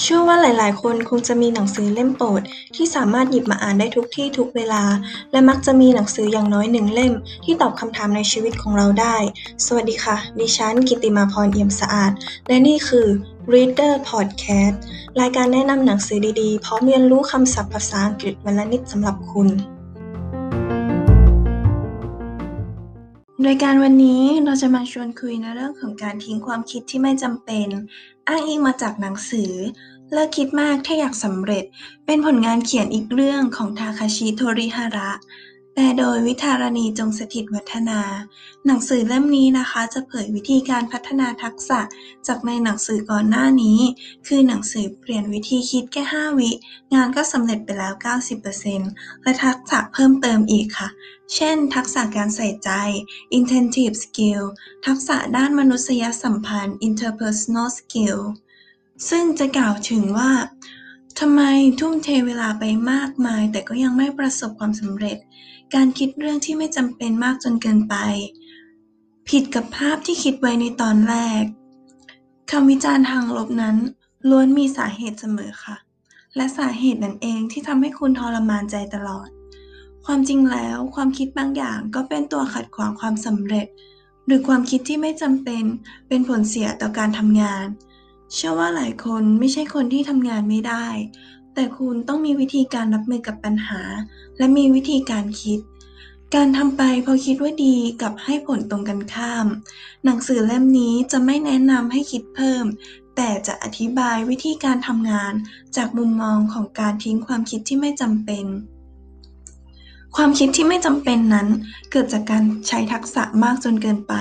เชื่อว่าหลาย ๆ คนคงจะมีหนังสือเล่มโปรด ที่สามารถหยิบมาอ่านได้ทุกที่ทุกเวลา และมักจะมีหนังสืออย่างน้อยหนึ่งเล่ม ที่ตอบคำถามในชีวิตของเราได้ สวัสดีค่ะ ดิฉันกิติมาพรเอี่ยมสะอาด และนี่คือ Reader Podcast รายการแนะนำหนังสือดี ๆ พร้อมเรียนรู้คำศัพท์ภาษาอังกฤษวันละนิดสำหรับคุณ โดยการวันนี้เราจะมาชวนคุยในเรื่องของการทิ้งความคิดที่ไม่จำเป็น อ้างอิงมาจากหนังสือ เลิกคิดมากถ้าอยากสำเร็จ เป็นผลงานเขียนอีกเรื่องของทาคาชิโทริฮาระ แปลโดย วิธารณี จงสถิตวัฒนา หนังสือเล่มนี้นะคะจะเผยวิธีการพัฒนาทักษะจากในหนังสือก่อนหน้านี้ คือหนังสือเปลี่ยนวิธีคิดแค่ 5 วิ งานก็สำเร็จไปแล้ว 90%และทักษะเพิ่มเติมอีกค่ะ เช่น ทักษะการใส่ใจ intensive skill ทักษะด้านมนุษยสัมพันธ์ interpersonal skill ซึ่งจะกล่าวถึงว่า ทำไมทุ่มเทเวลาไปมากมายแต่ก็ยังไม่ประสบความสำเร็จ การคิดเรื่องที่ไม่จำเป็นมากจนเกินไป ผิดกับภาพที่คิดไว้ในตอนแรก คำวิจารณ์ทางลบนั้น ล้วนมีสาเหตุเสมอค่ะ และสาเหตุนั่นเองที่ทำให้คุณทรมานใจตลอด ความจริงแล้วความคิดบางอย่างก็เป็นตัวขัดขวางความสำเร็จ หรือความคิดที่ไม่จำเป็นเป็นผลเสียต่อการทำงาน เชื่อว่าหลายคนไม่ใช่คนที่ทำงานไม่ได้ แต่คุณต้องมีวิธีการรับมือกับปัญหา และมีวิธีการคิด การทำไปพอคิดว่าดีกับให้ผลตรงกันข้าม หนังสือเล่มนี้จะไม่แนะนำให้คิดเพิ่ม แต่จะอธิบายวิธีการทำงานจากมุมมองของการทิ้งความคิดที่ไม่จำเป็นความคิดที่ไม่จำเป็นนั้นเกิดจากการใช้ทักษะมากจนเกินไป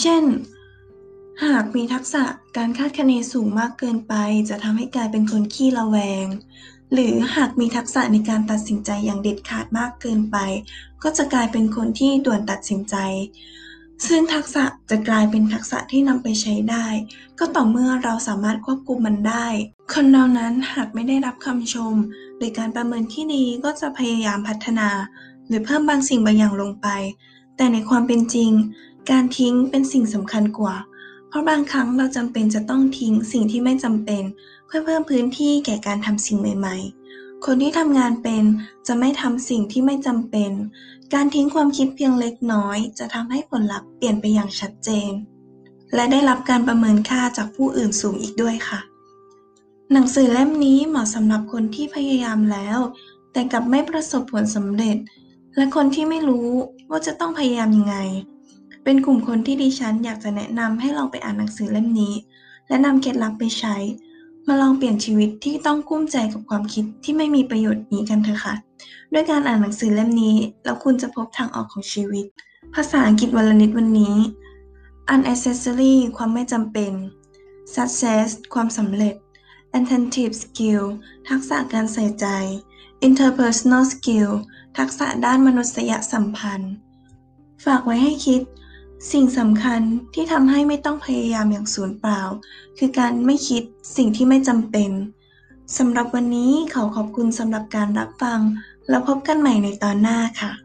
เช่น หากมีทักษะการคาดคะเนสูงมากเกินไป จะทำให้กลายเป็นคนขี้ระแวง หรือหากมีทักษะในการตัดสินใจอย่างเด็ดขาดมากเกินไป ก็จะกลายเป็นคนที่ด่วนตัดสินใจ ซึ่งทักษะจะกลายเป็นทักษะที่นำไปใช้ได้ ก็ต่อเมื่อเราสามารถควบคุมมันได้ คนเรานั้นหากไม่ได้รับคำชม หรือการประเมินที่ดีก็จะพยายามพัฒนา หรือเพิ่มบางสิ่งบางอย่างลงไป แต่ในความเป็นจริง การทิ้งเป็นสิ่งสำคัญกว่า ราะบางครั้งเราจำเป็นจะต้องทิ้งสิ่งที่ไม่จำเป็น เพื่อเพิ่มพื้นที่แก่การทำสิ่งใหม่ ๆ คนที่ทำงานเป็นจะไม่ทำสิ่งที่ไม่จำเป็น การทิ้งความคิดเพียงเล็กน้อย จะทำให้ผลลัพธ์เปลี่ยนไปอย่างชัดเจน และได้รับการประเมินค่าจากผู้อื่นสูงอีกด้วยค่ะ หนังสือเล่มนี้เหมาะสำหรับคนที่พยายามแล้ว แต่กลับไม่ประสบผลสำเร็จ และคนที่ไม่รู้ว่าจะต้องพยายามยังไง เป็นกลุ่มคนที่ดิฉันอยากจะแนะนำให้ลองไปอ่านหนังสือเล่มนี้ และนำเคล็ดลับไปใช้ มาลองเปลี่ยนชีวิตที่ต้องกุ้มใจกับความคิดที่ไม่มีประโยชน์นี้กันเถอะค่ะ ด้วยการอ่านหนังสือเล่มนี้ แล้วคุณจะพบทางออกของชีวิต ภาษาอังกฤษวันละนิดวันนี้ unnecessary ความไม่จำเป็น success ความสำเร็จ attentive skill ทักษะการใส่ใจ interpersonal skill ทักษะด้านมนุษยสัมพันธ์ ฝากไว้ให้คิด สิ่งสำคัญที่ทำให้ไม่ต้องพยายามอย่างสูญเปล่า คือการไม่คิดสิ่งที่ไม่จำเป็นสำหรับวันนี้ขอขอบคุณสำหรับการรับฟัง แล้วพบกันใหม่ในตอนหน้าค่ะ